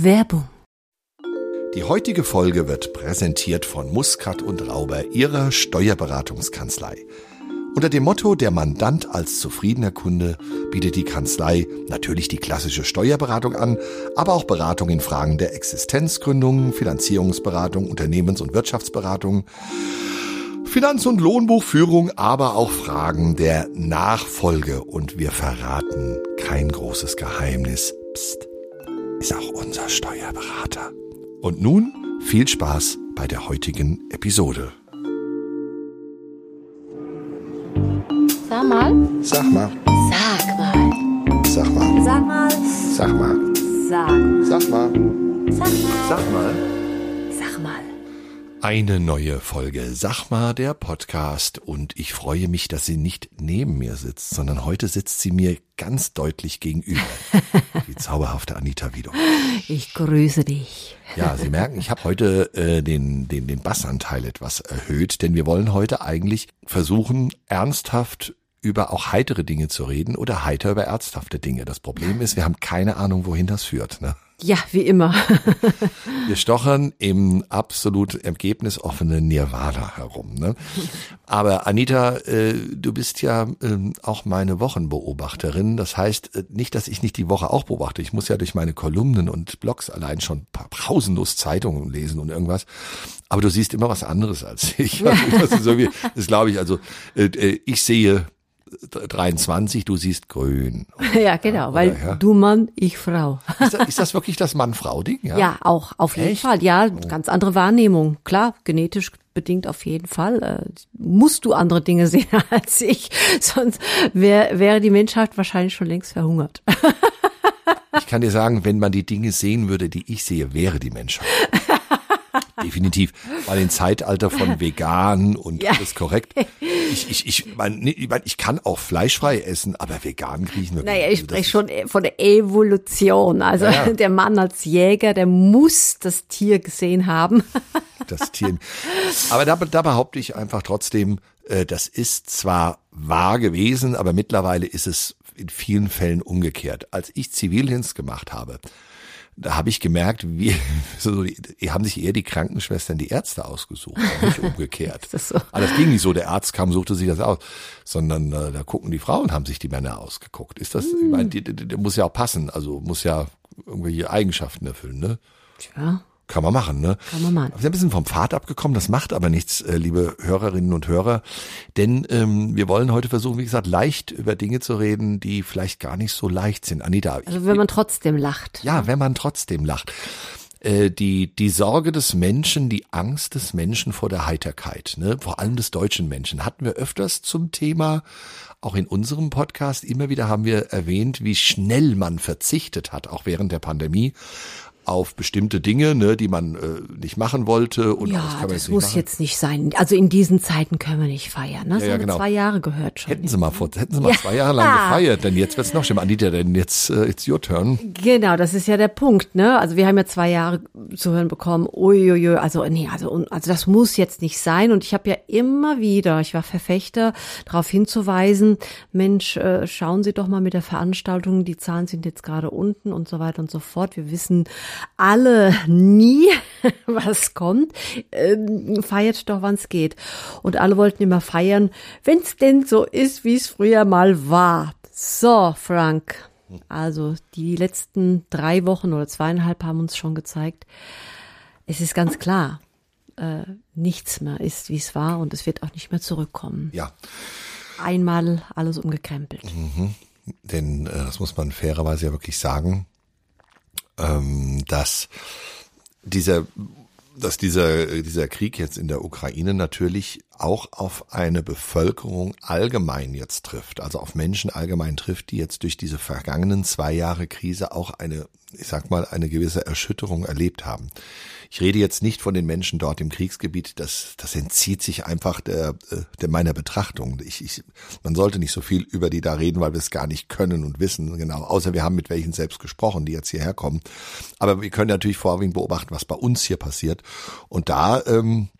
Werbung. Die heutige Folge wird präsentiert von Muscat und Rauber, ihrer Steuerberatungskanzlei. Unter dem Motto Der Mandant als zufriedener Kunde bietet die Kanzlei natürlich die klassische Steuerberatung an, aber auch Beratung in Fragen der Existenzgründung, Finanzierungsberatung, Unternehmens- und Wirtschaftsberatung, Finanz- und Lohnbuchführung, aber auch Fragen der Nachfolge. Und wir verraten kein großes Geheimnis. Psst, ist auch unser Steuerberater. Und nun viel Spaß bei der heutigen Episode. Sag mal. Sag mal, Sag mal. sag mal, Sag mal. sag mal, Sag. sag mal, Sag mal. sag mal. Sag mal. Eine neue Folge Sag mal der Podcast und ich freue mich, dass sie nicht neben mir sitzt, sondern heute sitzt sie mir ganz deutlich gegenüber. Die zauberhafte Anita Wido. Ich grüße dich. Ja, Sie merken, ich habe heute äh, den, den, den Bassanteil etwas erhöht, denn wir wollen heute eigentlich versuchen, ernsthaft über auch heitere Dinge zu reden oder heiter über ernsthafte Dinge. Das Problem ist, wir haben keine Ahnung, wohin das führt. Ne? Ja, wie immer. Wir stochern im absolut ergebnisoffenen Nirvana herum. Ne? Aber Anita, äh, du bist ja ähm, auch meine Wochenbeobachterin. Das heißt äh, nicht, dass ich nicht die Woche auch beobachte. Ich muss ja durch meine Kolumnen und Blogs allein schon pa- pausenlos Zeitungen lesen und irgendwas. Aber du siehst immer was anderes als ich. Also, irgendwie- das glaube ich. Also äh, äh, ich sehe 23, du siehst grün. ja, genau, weil ja. du Mann, ich Frau. Ist das, ist das wirklich das Mann-Frau-Ding? Ja, auch auf jeden Echt? Fall. Ja, ganz andere Wahrnehmung. Klar, genetisch bedingt auf jeden Fall. Äh, musst du andere Dinge sehen als ich, sonst wär, wäre die Menschheit wahrscheinlich schon längst verhungert. Ich kann dir sagen, wenn man die Dinge sehen würde, die ich sehe, wäre die Menschheit. Definitiv. Weil im Zeitalter von vegan und Ja. alles korrekt. Ich, ich, ich, mein, ich, mein, ich kann auch fleischfrei essen, aber vegan kriege ich nur. Naja, ich Also spreche schon von der Evolution. Also Ja, ja. der Mann als Jäger, der muss das Tier gesehen haben. das Tier. Aber da, da behaupte ich einfach trotzdem, äh, das ist zwar wahr gewesen, aber mittlerweile ist es in vielen Fällen umgekehrt. Als ich Zivildienst gemacht habe, da habe ich gemerkt, wie so, die, haben sich eher die Krankenschwestern die Ärzte ausgesucht, nicht umgekehrt. Ist das so? Aber das ging nicht so, der Arzt kam, suchte sich das aus, sondern äh, da gucken die Frauen, haben sich die Männer ausgeguckt. Ist das, ich Hm. meine, die, die, die muss ja auch passen, also muss ja irgendwelche Eigenschaften erfüllen, ne? Ja, Kann man machen, ne? Kann man machen. Wir sind ein bisschen vom Pfad abgekommen, das macht aber nichts, äh, liebe Hörerinnen und Hörer. Denn ähm, wir wollen heute versuchen, wie gesagt, leicht über Dinge zu reden, die vielleicht gar nicht so leicht sind. Anita, also wenn man trotzdem lacht. ja, wenn man trotzdem lacht. Äh, die, die Sorge des Menschen, die Angst des Menschen vor der Heiterkeit, ne? vor allem des deutschen Menschen, hatten wir öfters zum Thema. Auch in unserem Podcast immer wieder haben wir erwähnt, wie schnell man verzichtet hat, auch während der Pandemie, auf bestimmte Dinge, ne, die man äh, nicht machen wollte. Und Ja, das das jetzt muss machen. jetzt nicht sein. Also in diesen Zeiten können wir nicht feiern. Ne? Das Ja, ja, genau. zwei Jahre gehört schon. Hätten Sie mal vor, hätten Sie mal zwei Jahre lang gefeiert, denn jetzt wird's noch schlimmer. Anita, denn jetzt äh, it's your turn. Genau, das ist ja der Punkt, ne? Also wir haben ja zwei Jahre zu hören bekommen, uiuiui, also nee, also, also das muss jetzt nicht sein. Und ich habe ja immer wieder, ich war Verfechter, darauf hinzuweisen, Mensch, äh, schauen Sie doch mal mit der Veranstaltung, die Zahlen sind jetzt gerade unten und so weiter und so fort. Wir wissen alle nie, was kommt. Ähm, feiert doch, wann's geht. Und alle wollten immer feiern, wenn's denn so ist, wie es früher mal war. So, Frank. Also die letzten drei Wochen oder zweieinhalb haben uns schon gezeigt, es ist ganz klar, äh, nichts mehr ist, wie es war und es wird auch nicht mehr zurückkommen. Ja, Einmal alles umgekrempelt. denn äh, das muss man fairerweise ja wirklich sagen, ähm, dass dieser dass dieser, dieser Krieg jetzt in der Ukraine natürlich auch auf eine Bevölkerung allgemein jetzt trifft, also auf Menschen allgemein trifft, die jetzt durch diese vergangenen zwei Jahre Krise auch eine, ich sag mal, eine gewisse Erschütterung erlebt haben. Ich rede jetzt nicht von den Menschen dort im Kriegsgebiet, das, das entzieht sich einfach der, äh, der meiner Betrachtung. Ich, ich, man sollte nicht so viel über die da reden, weil wir es gar nicht können und wissen, genau. Außer wir haben mit welchen selbst gesprochen, die jetzt hierher kommen. Aber wir können natürlich vorwiegend beobachten, was bei uns hier passiert. Und da ähm,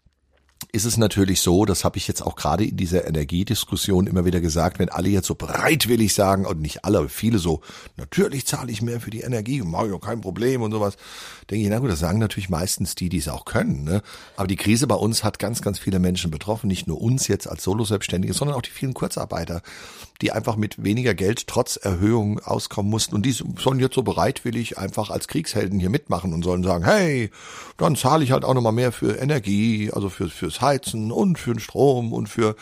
ist es natürlich so, das habe ich jetzt auch gerade in dieser Energiediskussion immer wieder gesagt, wenn alle jetzt so bereitwillig sagen, und nicht alle, aber viele so, natürlich zahle ich mehr für die Energie, ich kein Problem und sowas, denke ich, na gut, das sagen natürlich meistens die, die es auch können. Ne? Aber die Krise bei uns hat ganz, ganz viele Menschen betroffen, nicht nur uns jetzt als Solo-Selbstständige, sondern auch die vielen Kurzarbeiter, die einfach mit weniger Geld trotz Erhöhung auskommen mussten und die sollen jetzt so bereitwillig einfach als Kriegshelden hier mitmachen und sollen sagen, hey, dann zahle ich halt auch nochmal mehr für Energie, also für, fürs Heizen und für den Strom und für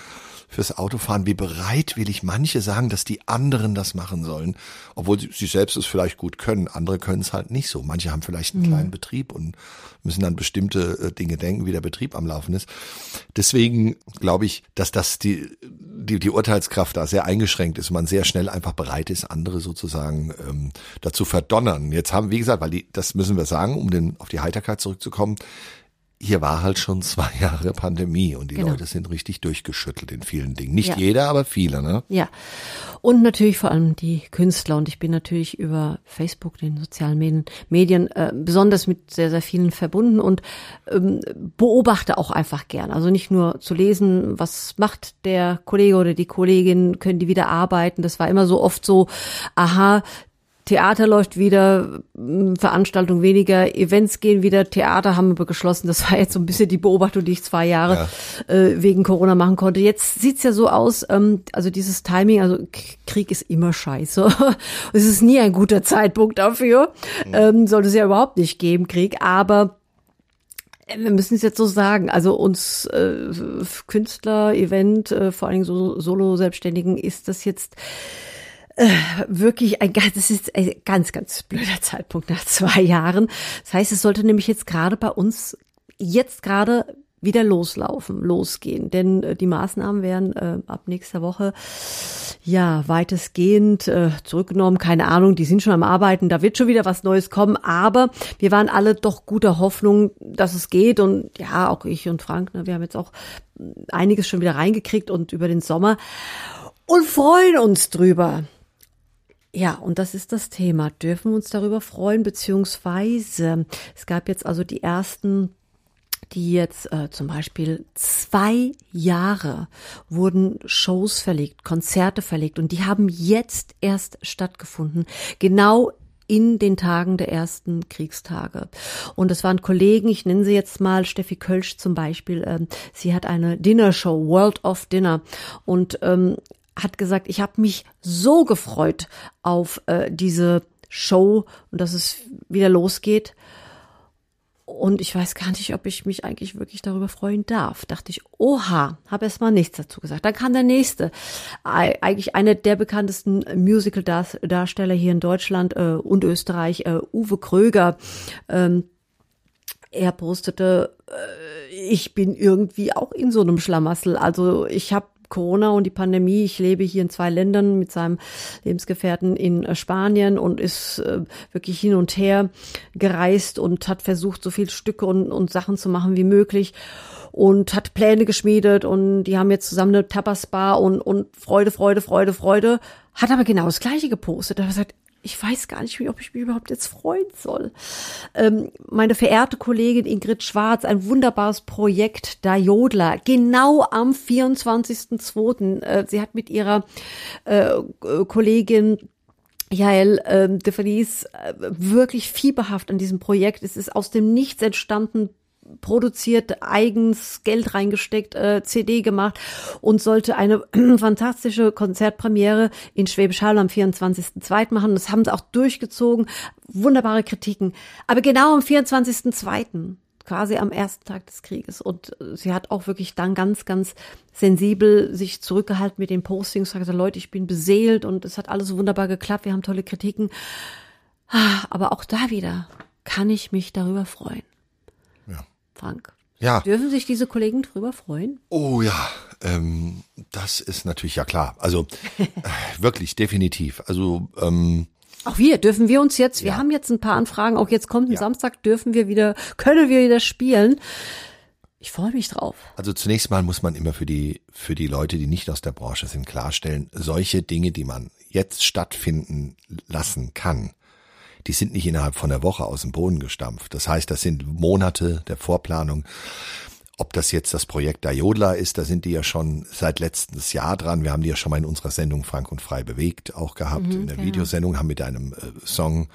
fürs Autofahren, wie bereitwillig manche sagen, dass die anderen das machen sollen, obwohl sie, sie selbst es vielleicht gut können. Andere können es halt nicht so. Manche haben vielleicht einen mhm. kleinen Betrieb und müssen dann bestimmte äh, Dinge denken, wie der Betrieb am Laufen ist. Deswegen glaube ich, dass das die, die, die Urteilskraft da sehr eingeschränkt ist, man sehr schnell einfach bereit ist, andere sozusagen ähm, dazu verdonnern. Jetzt haben, wie gesagt, weil die, das müssen wir sagen, um den, auf die Heiterkeit zurückzukommen, hier war halt schon zwei Jahre Pandemie und die genau. Leute sind richtig durchgeschüttelt in vielen Dingen. Nicht ja. jeder, aber viele, ne? Ja. Und natürlich vor allem die Künstler. Und ich bin natürlich über Facebook, den sozialen Medien, Medien äh, besonders mit sehr, sehr vielen verbunden und ähm, beobachte auch einfach gern. Also nicht nur zu lesen, was macht der Kollege oder die Kollegin, können die wieder arbeiten. Das war immer so oft so, aha, Theater läuft wieder, Veranstaltung weniger, Events gehen wieder, Theater haben wir geschlossen. Das war jetzt so ein bisschen die Beobachtung, die ich zwei Jahre ja. äh, wegen Corona machen konnte. Jetzt sieht's ja so aus, ähm, also dieses Timing, also Krieg ist immer scheiße. es ist nie ein guter Zeitpunkt dafür. Mhm. Ähm, sollte es ja überhaupt nicht geben, Krieg. Aber äh, wir müssen es jetzt so sagen, also uns äh, Künstler, Event, äh, vor allen Dingen so Solo-Selbstständigen ist das jetzt äh, wirklich ein ganz, das ist ein ganz, ganz blöder Zeitpunkt nach zwei Jahren. Das heißt, es sollte nämlich jetzt gerade bei uns jetzt gerade wieder loslaufen, losgehen. Denn äh, die Maßnahmen werden äh, ab nächster Woche ja weitestgehend äh, zurückgenommen. Keine Ahnung, die sind schon am Arbeiten, da wird schon wieder was Neues kommen. Aber wir waren alle doch guter Hoffnung, dass es geht. Und ja, auch ich und Frank, ne, wir haben jetzt auch einiges schon wieder reingekriegt und über den Sommer und freuen uns drüber. Ja, und das ist das Thema. Dürfen wir uns darüber freuen, beziehungsweise es gab jetzt also die ersten die jetzt äh, zum Beispiel zwei Jahre wurden Shows verlegt, Konzerte verlegt und die haben jetzt erst stattgefunden, genau in den Tagen der ersten Kriegstage. Und es waren Kollegen, ich nenne sie jetzt mal Steffi Kölsch zum Beispiel, äh, sie hat eine Dinnershow, World of Dinner und ähm, hat gesagt, ich habe mich so gefreut auf äh, diese Show und dass es wieder losgeht. Und ich weiß gar nicht, ob ich mich eigentlich wirklich darüber freuen darf. Dachte ich, oha, habe erst mal nichts dazu gesagt. Dann kam der nächste. Eigentlich einer der bekanntesten Musical-Darsteller hier in Deutschland äh, und Österreich, äh, Uwe Kröger. Ähm, er postete, äh, ich bin irgendwie auch in so einem Schlamassel. Also ich habe Corona und die Pandemie. Ich lebe hier in zwei Ländern mit seinem Lebensgefährten in äh, Spanien und ist äh, wirklich hin und her gereist und hat versucht, so viel Stücke und, und Sachen zu machen wie möglich und hat Pläne geschmiedet und die haben jetzt zusammen eine Tapas-Bar und, und Freude, Freude, Freude, Freude. Hat aber genau das Gleiche gepostet. Er hat gesagt, ich weiß gar nicht, ob ich mich überhaupt jetzt freuen soll. Ähm, meine verehrte Kollegin Ingrid Schwarz, ein wunderbares Projekt, da Jodler, genau am 24.02. Äh, sie hat mit ihrer äh, Kollegin Jael ähm, de Vries äh, wirklich fieberhaft an diesem Projekt. Es ist aus dem Nichts entstanden, produziert, eigens Geld reingesteckt, äh, CD gemacht und sollte eine fantastische Konzertpremiere in Schwäbisch Hall am 24.02. machen. Das haben sie auch durchgezogen. Wunderbare Kritiken. Aber genau am 24.02., quasi am ersten Tag des Krieges. Und äh, sie hat auch wirklich dann ganz, ganz sensibel sich zurückgehalten mit den Postings, sagte, Leute, ich bin beseelt und es hat alles wunderbar geklappt, wir haben tolle Kritiken. Ah, aber auch da wieder kann ich mich darüber freuen. Frank. Ja. Dürfen sich diese Kollegen drüber freuen? Oh ja, ähm, das ist natürlich ja klar. Also äh, wirklich definitiv. Also ähm, auch wir dürfen wir uns jetzt. Wir ja. haben jetzt ein paar Anfragen. Auch jetzt kommt ein ja. Samstag dürfen wir wieder, können wir wieder spielen. Ich freue mich drauf. Also zunächst mal muss man immer für die für die Leute, die nicht aus der Branche sind, klarstellen: Solche Dinge, die man jetzt stattfinden lassen kann, die sind nicht innerhalb von der Woche aus dem Boden gestampft. Das heißt, das sind Monate der Vorplanung. ob das jetzt das Projekt Dayodla ist, da sind die ja schon seit letztes Jahr dran. Wir haben die ja schon mal in unserer Sendung Frank und Frei bewegt auch gehabt. Mhm, in der genau. Videosendung haben mit einem äh, Song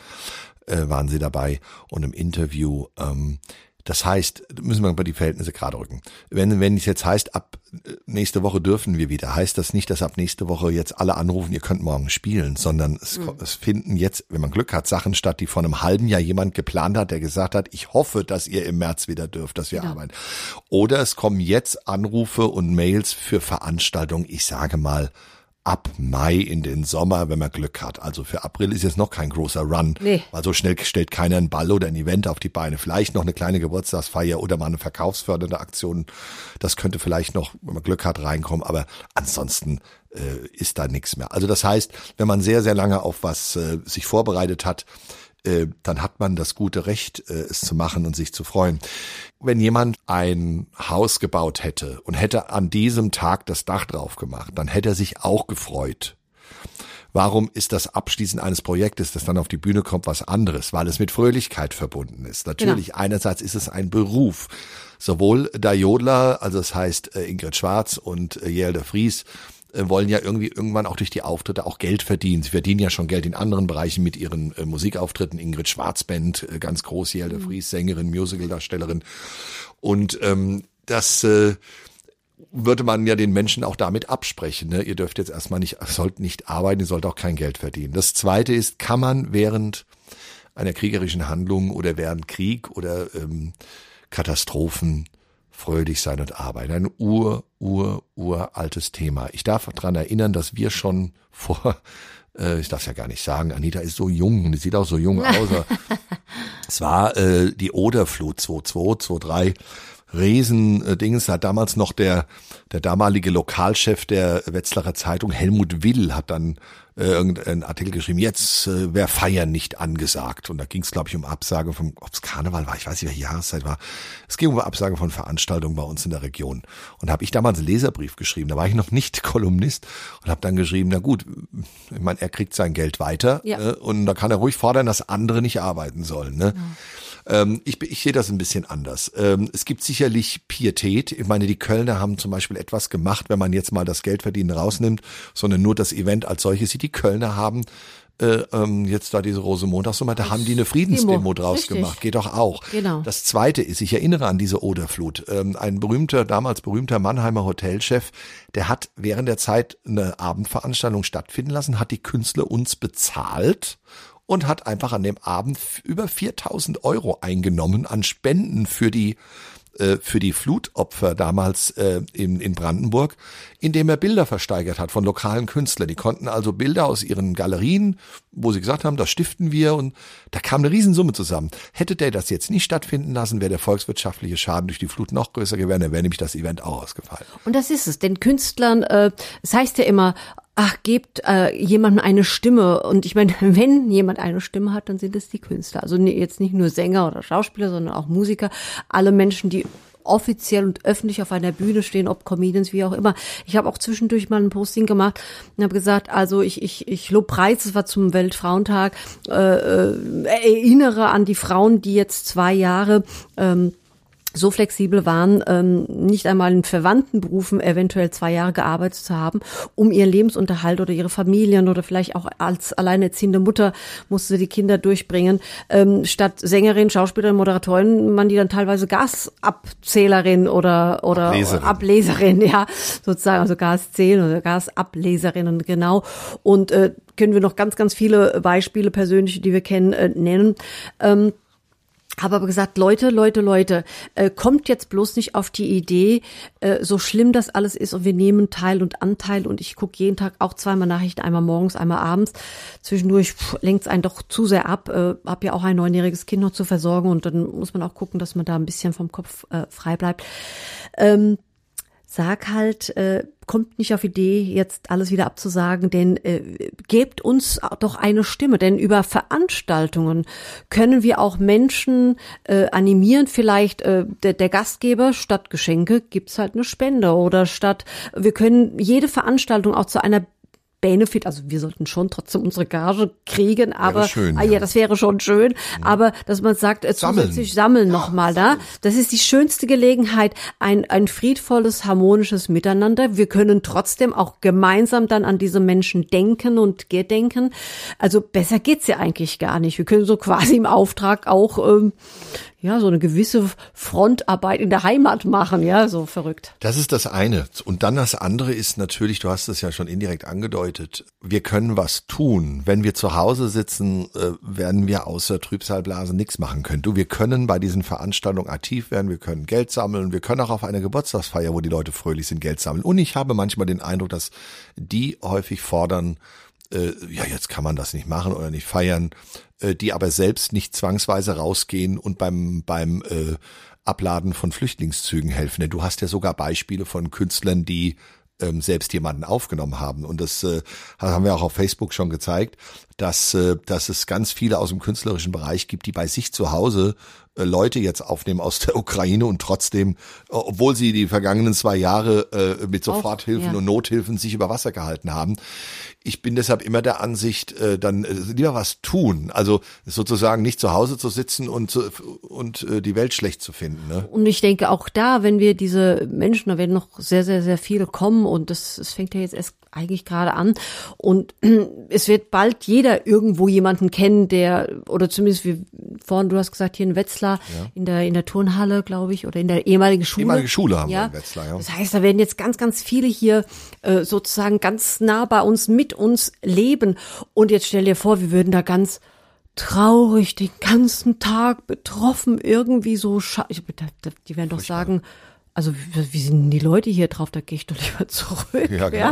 äh, waren sie dabei und im Interview. Ähm, das heißt, müssen wir mal die Verhältnisse gerade rücken. Wenn, wenn es jetzt heißt, ab äh, nächste Woche dürfen wir wieder, heißt das nicht, dass ab nächste Woche jetzt alle anrufen, ihr könnt morgen spielen, sondern es, mhm. es finden jetzt, wenn man Glück hat, Sachen statt, die vor einem halben Jahr jemand geplant hat, der gesagt hat, ich hoffe, dass ihr im März wieder dürft, dass wir ja. arbeiten. Oder es kommen jetzt Anrufe und Mails für Veranstaltungen, ich sage mal, ab Mai in den Sommer, wenn man Glück hat. Also für April ist jetzt noch kein großer Run, nee. weil so schnell stellt keiner einen Ball oder ein Event auf die Beine. Vielleicht noch eine kleine Geburtstagsfeier oder mal eine verkaufsfördernde Aktion. Das könnte vielleicht noch, wenn man Glück hat, reinkommen, aber ansonsten äh, ist da nichts mehr. Also das heißt, wenn man sehr, sehr lange auf was äh, sich vorbereitet hat, äh, dann hat man das gute Recht, äh, es zu machen und sich zu freuen. Wenn jemand ein Haus gebaut hätte und hätte an diesem Tag das Dach drauf gemacht, dann hätte er sich auch gefreut. Warum ist das Abschließen eines Projektes, das dann auf die Bühne kommt, was anderes? Weil es mit Fröhlichkeit verbunden ist. Natürlich, genau. einerseits ist es ein Beruf. Sowohl der Jodler, also das heißt äh, Ingrid Schwarz und Vries, äh, wollen ja irgendwie irgendwann auch durch die Auftritte auch Geld verdienen. Sie verdienen ja schon Geld in anderen Bereichen mit ihren äh, Musikauftritten. Ingrid Schwarzband, äh, ganz groß, Jelde mhm. Fries, Sängerin, Musicaldarstellerin. Und ähm, das äh, würde man ja den Menschen auch damit absprechen. Ne? Ihr dürft jetzt erstmal nicht, sollt nicht arbeiten, ihr sollt auch kein Geld verdienen. Das zweite ist, kann man während einer kriegerischen Handlung oder während Krieg oder ähm, Katastrophen fröhlich sein und arbeiten. Ein ur, ur, uraltes Thema. Ich darf daran erinnern, dass wir schon vor, äh, ich darf ja gar nicht sagen, Anita ist so jung und sieht auch so jung aus. es war äh, die Oderflut 22, 23. Riesendings, hat damals noch der, der damalige Lokalchef der Wetzlarer Zeitung, Helmut Will, hat dann äh, irgendeinen Artikel geschrieben, jetzt äh, wäre Feiern nicht angesagt. Und da ging es, glaube ich, um Absage vom, ob's Karneval war, ich weiß nicht, welche Jahreszeit war. Es ging um Absage von Veranstaltungen bei uns in der Region. Und habe ich damals einen Leserbrief geschrieben, da war ich noch nicht Kolumnist und habe dann geschrieben, na gut, ich meine, er kriegt sein Geld weiter ja. äh, und da kann er ruhig fordern, dass andere nicht arbeiten sollen. Ne? Ähm, ich, ich sehe das ein bisschen anders. Ähm, es gibt sicherlich Pietät. Ich meine, die Kölner haben zum Beispiel etwas gemacht, wenn man jetzt mal das Geldverdienen rausnimmt, sondern nur das Event als solches sieht. Die Kölner haben äh, ähm, jetzt da diese Rosenmontagsnummer, da haben die eine Friedensdemo draus Richtig. gemacht. Geht doch auch. Genau. Das zweite ist, ich erinnere an diese Oderflut. Ähm, ein berühmter, damals berühmter Mannheimer Hotelchef, der hat während der Zeit eine Abendveranstaltung stattfinden lassen, hat die Künstler uns bezahlt und hat einfach an dem Abend über 4000 Euro eingenommen an Spenden für die äh, für die Flutopfer damals äh, in, in Brandenburg, indem er Bilder versteigert hat von lokalen Künstlern. Die konnten also Bilder aus ihren Galerien, wo sie gesagt haben, das stiften wir und da kam eine Riesensumme zusammen. Hätte der das jetzt nicht stattfinden lassen, wäre der volkswirtschaftliche Schaden durch die Flut noch größer gewesen, dann wäre nämlich das Event auch ausgefallen. Und das ist es, den Künstlern, äh, es heißt ja immer, ach, gebt äh, jemandem eine Stimme. Und ich meine, wenn jemand eine Stimme hat, dann sind es die Künstler. Also jetzt nicht nur Sänger oder Schauspieler, sondern auch Musiker. Alle Menschen, die offiziell und öffentlich auf einer Bühne stehen, ob Comedians, wie auch immer. Ich habe auch zwischendurch mal ein Posting gemacht und habe gesagt, also ich, ich, ich Lobpreis, es war zum Weltfrauentag, äh, äh, erinnere an die Frauen, die jetzt zwei Jahre ähm, so flexibel waren, ähm, nicht einmal in verwandten Berufen eventuell zwei Jahre gearbeitet zu haben, um ihr Lebensunterhalt oder ihre Familien oder vielleicht auch als alleinerziehende Mutter musste sie die Kinder durchbringen. Ähm, statt Sängerin, Schauspielerin, Moderatorin, man die dann teilweise Gasabzählerin oder oder Ableserin. Ableserin, ja, sozusagen, also Gaszählen oder Gasableserinnen, genau. Und äh, können wir noch ganz, ganz viele Beispiele persönliche, die wir kennen, äh, nennen. Ähm, habe aber gesagt, Leute, Leute, Leute, äh, kommt jetzt bloß nicht auf die Idee, äh, so schlimm das alles ist und wir nehmen Teil und Anteil und ich gucke jeden Tag auch zweimal Nachrichten, einmal morgens, einmal abends. Zwischendurch lenkt es einen doch zu sehr ab. Äh, hab ja auch ein neunjähriges Kind noch zu versorgen und dann muss man auch gucken, dass man da ein bisschen vom Kopf äh, frei bleibt. Ähm, sag halt, äh, kommt nicht auf Idee, jetzt alles wieder abzusagen, denn äh, gebt uns doch eine Stimme, denn über Veranstaltungen können wir auch Menschen äh, animieren. Vielleicht äh, der, der Gastgeber statt Geschenke gibt's halt eine Spende oder statt wir können jede Veranstaltung auch zu einer Benefit. Also wir sollten schon trotzdem unsere Gage kriegen, aber schön, ah, ja. ja. das wäre schon schön. Aber dass man sagt, äh, Sammeln. zusätzlich sammeln nochmal da. Das ist die schönste Gelegenheit, ein, ein friedvolles, harmonisches Miteinander. Wir können trotzdem auch gemeinsam dann an diese Menschen denken und gedenken. Also besser geht's ja eigentlich gar nicht. Wir können so quasi im Auftrag auch ähm, ja so eine gewisse Frontarbeit in der Heimat machen, ja, so verrückt. Das ist das eine. Und dann das andere ist natürlich, du hast es ja schon indirekt angedeutet, wir können was tun. Wenn wir zu Hause sitzen, äh, werden wir außer Trübsalblasen nichts machen können. Du, wir können bei diesen Veranstaltungen aktiv werden, wir können Geld sammeln, wir können auch auf einer Geburtstagsfeier, wo die Leute fröhlich sind, Geld sammeln. Und ich habe manchmal den Eindruck, dass die häufig fordern, äh, ja, jetzt kann man das nicht machen oder nicht feiern, äh, die aber selbst nicht zwangsweise rausgehen und beim, beim äh, Abladen von Flüchtlingszügen helfen. Denn du hast ja sogar Beispiele von Künstlern, die ähm, selbst jemanden aufgenommen haben. Und das äh, haben wir auch auf Facebook schon gezeigt, dass, äh, dass es ganz viele aus dem künstlerischen Bereich gibt, die bei sich zu Hause äh, Leute jetzt aufnehmen aus der Ukraine und trotzdem, äh, obwohl sie die vergangenen zwei Jahre äh, mit Soforthilfen ja. und Nothilfen sich über Wasser gehalten haben. Ich bin deshalb immer der Ansicht, äh, dann äh, lieber was tun. Also sozusagen nicht zu Hause zu sitzen und, und äh, die Welt schlecht zu finden. Ne? Und ich denke auch da, wenn wir diese Menschen, da werden noch sehr, sehr, sehr viele kommen und das, das fängt ja jetzt erst eigentlich gerade an und es wird bald jeder irgendwo jemanden kennen, der oder zumindest wie vorhin du hast gesagt hier in Wetzlar in der in der Turnhalle, glaube ich, oder in der ehemaligen Schule. Ehemalige Schule haben wir in Wetzlar, ja. Das heißt, da werden jetzt ganz, ganz viele hier äh, sozusagen ganz nah bei uns mit uns leben und jetzt stell dir vor, wir würden da ganz traurig den ganzen Tag betroffen irgendwie so die werden doch sagen also wie, wie sind denn die Leute hier drauf? Da gehe ich doch lieber zurück. Ja, Ja, genau.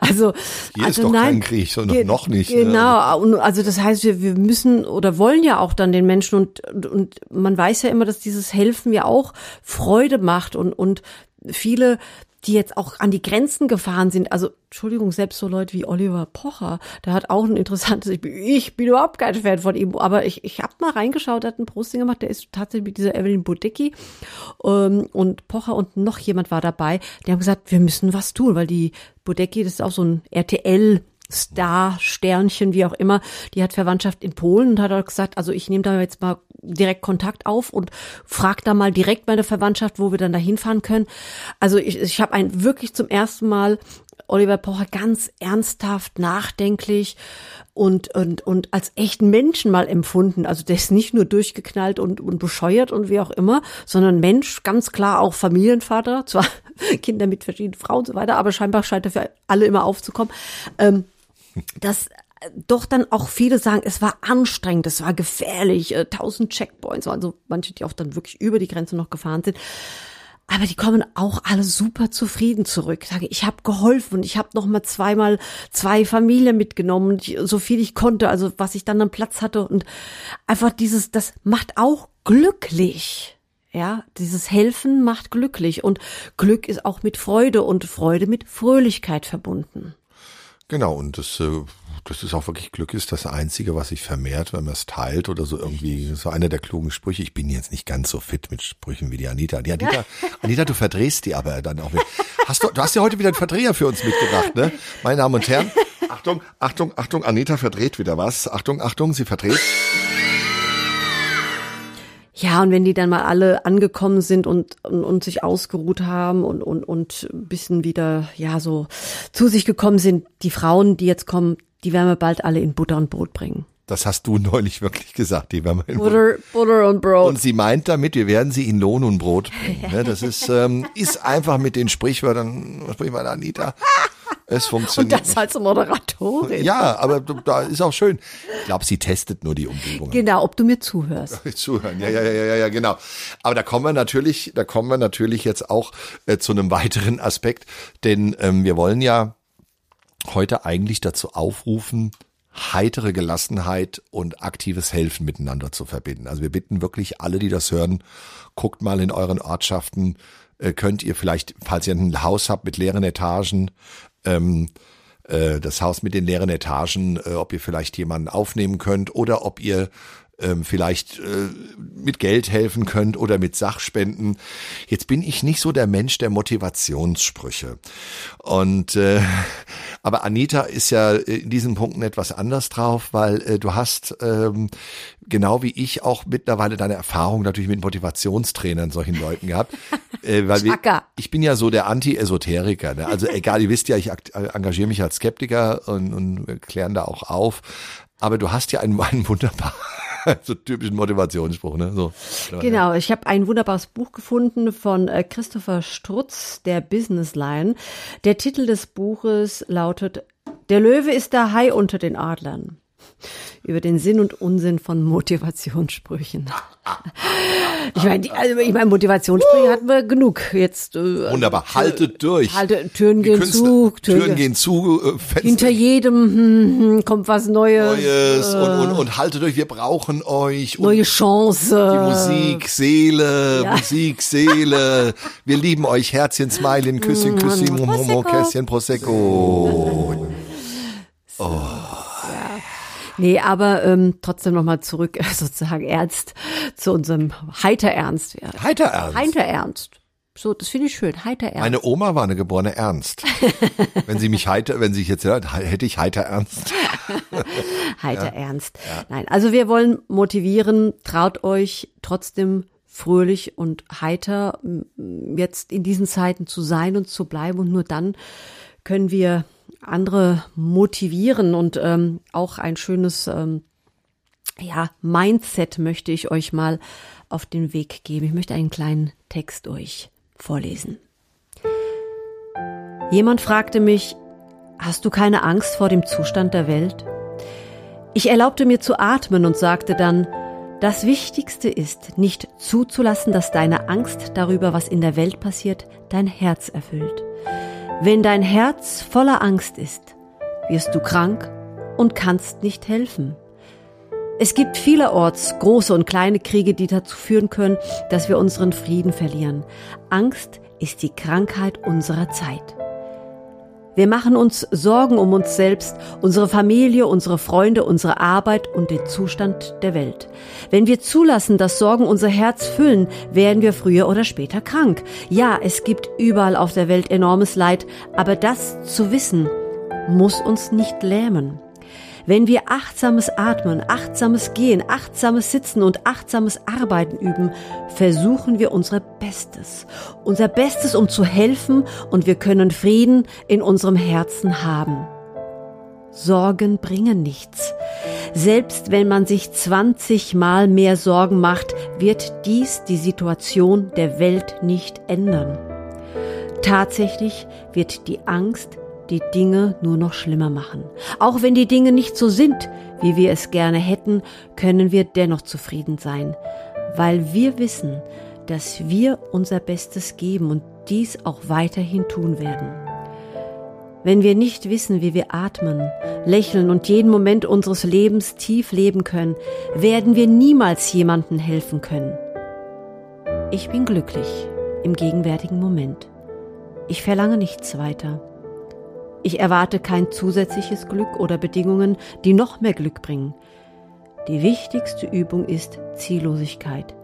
Also Hier ist also doch nein, kein Krieg, so noch- ge- noch nicht, ne? Genau. Und also das heißt, wir, wir müssen oder wollen ja auch dann den Menschen und, und, und man weiß ja immer, dass dieses Helfen ja auch Freude macht und und viele die jetzt auch an die Grenzen gefahren sind. Also, Entschuldigung, selbst so Leute wie Oliver Pocher, der hat auch ein interessantes, ich bin, ich bin überhaupt kein Fan von ihm, aber ich, ich habe mal reingeschaut, der hat ein Posting gemacht, der ist tatsächlich mit dieser Evelyn Bodecki ähm, und Pocher und noch jemand war dabei, die haben gesagt, wir müssen was tun, weil die Bodecki, das ist auch so ein RTL Star, Sternchen, wie auch immer, die hat Verwandtschaft in Polen und hat auch gesagt, also ich nehme da jetzt mal direkt Kontakt auf und frag da mal direkt meine Verwandtschaft, wo wir dann da hinfahren können. Also ich, ich habe ein wirklich zum ersten Mal Oliver Pocher ganz ernsthaft, nachdenklich und, und, und als echten Menschen mal empfunden. Also der ist nicht nur durchgeknallt und, und bescheuert und wie auch immer, sondern Mensch, ganz klar auch Familienvater, zwar Kinder mit verschiedenen Frauen und so weiter, aber scheinbar scheint er für alle immer aufzukommen. Ähm, dass äh, doch dann auch viele sagen, es war anstrengend, es war gefährlich, äh, tausend Checkpoints, also manche, die auch dann wirklich über die Grenze noch gefahren sind. Aber die kommen auch alle super zufrieden zurück. Ich Sage, ich habe geholfen und ich habe noch mal zweimal zwei Familien mitgenommen, so viel ich konnte, also was ich dann am Platz hatte und einfach dieses, das macht auch glücklich. Ja, dieses Helfen macht glücklich und Glück ist auch mit Freude und Freude mit Fröhlichkeit verbunden. Genau, und das, äh, das ist auch wirklich Glück ist das Einzige, was sich vermehrt, wenn man es teilt oder so irgendwie. So einer der klugen Sprüche. Ich bin jetzt nicht ganz so fit mit Sprüchen wie die Anita. Die Anita, Anita, du verdrehst die aber dann auch mit. Hast du, du hast ja heute wieder einen Verdreher für uns mitgebracht, ne? Meine Damen und Herren. Achtung, Achtung, Achtung, Anita verdreht wieder was. Achtung, Achtung, sie verdreht. Ja, und wenn die dann mal alle angekommen sind und, und, und sich ausgeruht haben und, und, und ein bisschen wieder, ja, so zu sich gekommen sind, die Frauen, die jetzt kommen, die werden wir bald alle in Butter und Brot bringen. Das hast du neulich wirklich gesagt, die werden wir in Butter, Butter und Brot. Und sie meint damit, wir werden sie in Lohn und Brot bringen. Ne? Das ist, ähm, ist einfach mit den Sprichwörtern, Sprichwörter Anita. Es Und funktioniert. das als Moderatorin. Ja, aber da ist auch schön. Ich glaube, sie testet nur die Umgebung. Genau, ob du mir zuhörst. Zuhören, ja, ja, ja, ja, ja, genau. Aber da kommen wir natürlich, da kommen wir natürlich jetzt auch äh, zu einem weiteren Aspekt, denn ähm, wir wollen ja heute eigentlich dazu aufrufen, heitere Gelassenheit und aktives Helfen miteinander zu verbinden. Also wir bitten wirklich alle, die das hören, guckt mal in euren Ortschaften, äh, könnt ihr vielleicht, falls ihr ein Haus habt mit leeren Etagen, ähm, äh, das Haus mit den leeren Etagen, äh, ob ihr vielleicht jemanden aufnehmen könnt oder ob ihr ähm, vielleicht äh, mit Geld helfen könnt oder mit Sachspenden. Jetzt bin ich nicht so der Mensch der Motivationssprüche. Und äh, Aber Anita ist ja in diesen Punkten etwas anders drauf, weil äh, du hast ähm, genau wie ich auch mittlerweile deine Erfahrung natürlich mit Motivationstrainern solchen Leuten gehabt. äh, weil wir, ich bin ja so der Anti-Esoteriker. Ne? Also egal, ihr wisst ja, ich engagiere mich als Skeptiker und, und klären da auch auf. Aber du hast ja einen, einen wunderbar so typischen Motivationsspruch, ne? So. Genau, ich habe ein wunderbares Buch gefunden von äh, Christopher Strutz, der Business Line. Der Titel des Buches lautet Der Löwe ist der Hai unter den Adlern über den Sinn und Unsinn von Motivationssprüchen. Ich meine, also ich meine, Motivationssprüche hatten wir genug. Jetzt äh, wunderbar. Haltet durch. Halte Türen gehen zu. Türen, Türen gehen zu. Äh, Fenster. Hinter jedem hm, hm, kommt was Neues. Neues äh, und, und, und haltet durch. Wir brauchen euch. Neue Chance. Die Musik, Seele, ja. Musik, Seele. Wir lieben euch. Herzchen, Smiley, Küsschen, Küsschen, Momo, Kässchen, Prosecco. Oh. Nee, aber ähm, trotzdem nochmal zurück, sozusagen ernst, zu unserem Heiter-Ernst. Ja. Heiter-Ernst? Heiter-Ernst. So, das finde ich schön. Heiter Ernst. Meine Oma war eine geborene Ernst. wenn sie mich heiter, wenn sie sich jetzt hört, hätte ich heiter Ernst. heiter ja. Ernst. Ja. Nein, also wir wollen motivieren, traut euch trotzdem fröhlich und heiter jetzt in diesen Zeiten zu sein und zu bleiben und nur dann können wir andere motivieren und ähm, auch ein schönes ähm, ja, Mindset möchte ich euch mal auf den Weg geben. Ich möchte einen kleinen Text euch vorlesen. Jemand fragte mich, hast du keine Angst vor dem Zustand der Welt? Ich erlaubte mir zu atmen und sagte dann, das Wichtigste ist, nicht zuzulassen, dass deine Angst darüber, was in der Welt passiert, dein Herz erfüllt. Wenn dein Herz voller Angst ist, wirst du krank und kannst nicht helfen. Es gibt vielerorts große und kleine Kriege, die dazu führen können, dass wir unseren Frieden verlieren. Angst ist die Krankheit unserer Zeit. Wir machen uns Sorgen um uns selbst, unsere Familie, unsere Freunde, unsere Arbeit und den Zustand der Welt. Wenn wir zulassen, dass Sorgen unser Herz füllen, werden wir früher oder später krank. Ja, es gibt überall auf der Welt enormes Leid, aber das zu wissen, muss uns nicht lähmen. Wenn wir achtsames Atmen, achtsames Gehen, achtsames Sitzen und achtsames Arbeiten üben, versuchen wir unser Bestes. Unser Bestes, um zu helfen und wir können Frieden in unserem Herzen haben. Sorgen bringen nichts. Selbst wenn man sich 20 Mal mehr Sorgen macht, wird dies die Situation der Welt nicht ändern. Tatsächlich wird die Angst die Dinge nur noch schlimmer machen. Auch wenn die Dinge nicht so sind, wie wir es gerne hätten, können wir dennoch zufrieden sein, weil wir wissen, dass wir unser Bestes geben und dies auch weiterhin tun werden. Wenn wir nicht wissen, wie wir atmen, lächeln und jeden Moment unseres Lebens tief leben können, werden wir niemals jemandem helfen können. Ich bin glücklich im gegenwärtigen Moment. Ich verlange nichts weiter. Ich erwarte kein zusätzliches Glück oder Bedingungen, die noch mehr Glück bringen. Die wichtigste Übung ist Ziellosigkeit.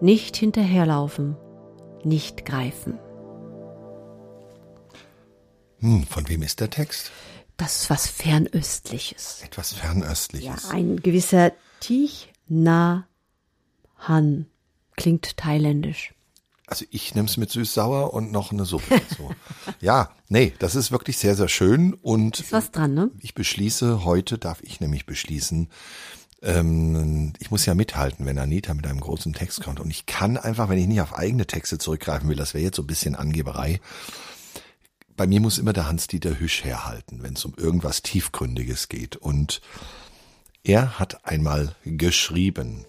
Nicht hinterherlaufen, nicht greifen. Hm, von wem ist der Text? Das ist was Fernöstliches. Etwas Fernöstliches. Ja, ein gewisser Tich Na Han. Klingt thailändisch. Also ich nehme es mit süß-sauer und noch eine Suppe dazu. ja, nee, das ist wirklich sehr, sehr schön. Und ist was dran, ne? Ich beschließe, heute darf ich nämlich beschließen, ähm, ich muss ja mithalten, wenn Anita mit einem großen Text kommt. Und ich kann einfach, wenn ich nicht auf eigene Texte zurückgreifen will, das wäre jetzt so ein bisschen Angeberei. Bei mir muss immer der Hans-Dieter Hüsch herhalten, wenn es um irgendwas Tiefgründiges geht. Und er hat einmal geschrieben,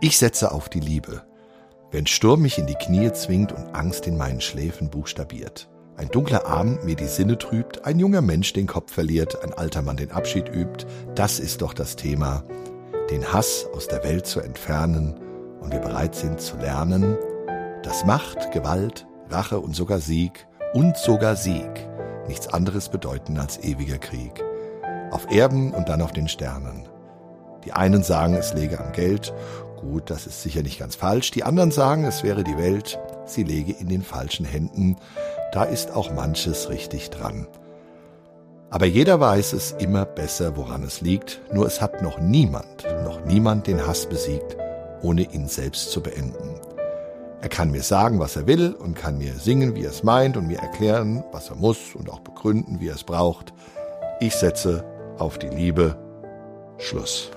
ich setze auf die Liebe wenn Sturm mich in die Knie zwingt und Angst in meinen Schläfen buchstabiert. Ein dunkler Abend mir die Sinne trübt, ein junger Mensch den Kopf verliert, ein alter Mann den Abschied übt, das ist doch das Thema, den Hass aus der Welt zu entfernen und wir bereit sind zu lernen, dass Macht, Gewalt, Rache und sogar Sieg und sogar Sieg nichts anderes bedeuten als ewiger Krieg. Auf Erden und dann auf den Sternen. Die einen sagen, es läge am Geld Gut, das ist sicher nicht ganz falsch. Die anderen sagen, es wäre die Welt, sie lege in den falschen Händen. Da ist auch manches richtig dran. Aber jeder weiß es immer besser, woran es liegt, nur es hat noch niemand, noch niemand den Hass besiegt, ohne ihn selbst zu beenden. Er kann mir sagen, was er will und kann mir singen, wie er es meint und mir erklären, was er muss und auch begründen, wie er es braucht. Ich setze auf die Liebe. Schluss.